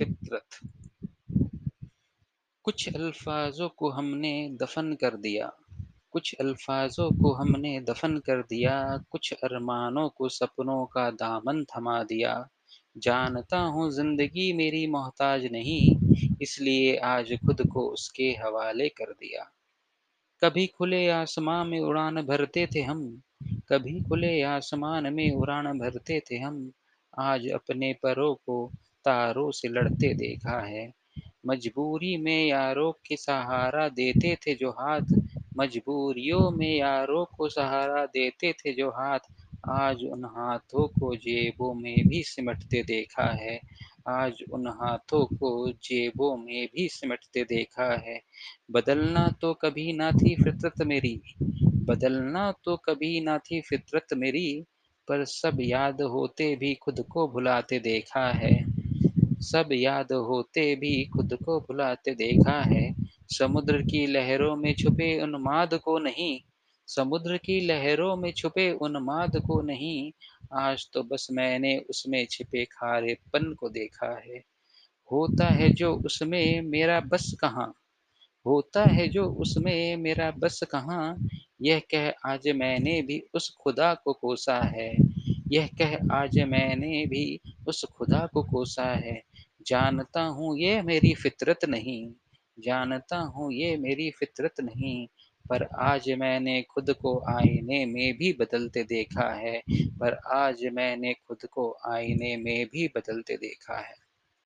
फितरत। कुछ अल्फाजों को हमने दफन कर दिया, कुछ अल्फाजों को हमने दफन कर दिया, कुछ अरमानों को सपनों का दामन थमा दिया। जानता हूँ ज़िंदगी मेरी मोहताज नहीं, इसलिए आज खुद को उसके हवाले कर दिया। कभी खुले आसमां में उड़ान भरते थे हम, कभी खुले आसमान में उड़ान भरते थे हम, आज अपने परों को तारों से लड़ते देखा है। मजबूरी में यारों के सहारा देते थे जो हाथ। मजबूरियों में यारों को सहारा देते थे जो हाथ। आज उन हाथों को जेबों में भी सिमटते देखा है। आज उन हाथों को जेबों में भी सिमटते देखा है। बदलना तो कभी ना थी फितरत मेरी। बदलना तो कभी ना थी फितरत मेरी। पर सब याद होते भी खुद को भुलाते देखा है। सब याद होते भी खुद को भुलाते देखा है। समुद्र की लहरों में छुपे उन्माद को नहीं, समुद्र की लहरों में छुपे उन्माद को नहीं, आज तो बस मैंने उसमें छिपे खारेपन को देखा है। होता है जो उसमें मेरा बस कहाँ, होता है जो उसमें मेरा बस कहाँ, यह कह आज मैंने भी उस खुदा को कोसा है, यह कह आज मैंने भी उस खुदा को कोसा है। जानता हूँ ये मेरी फितरत नहीं, जानता हूँ ये मेरी फितरत नहीं, पर आज मैंने खुद को आईने में भी बदलते देखा है, पर आज मैंने खुद को आईने में भी बदलते देखा है।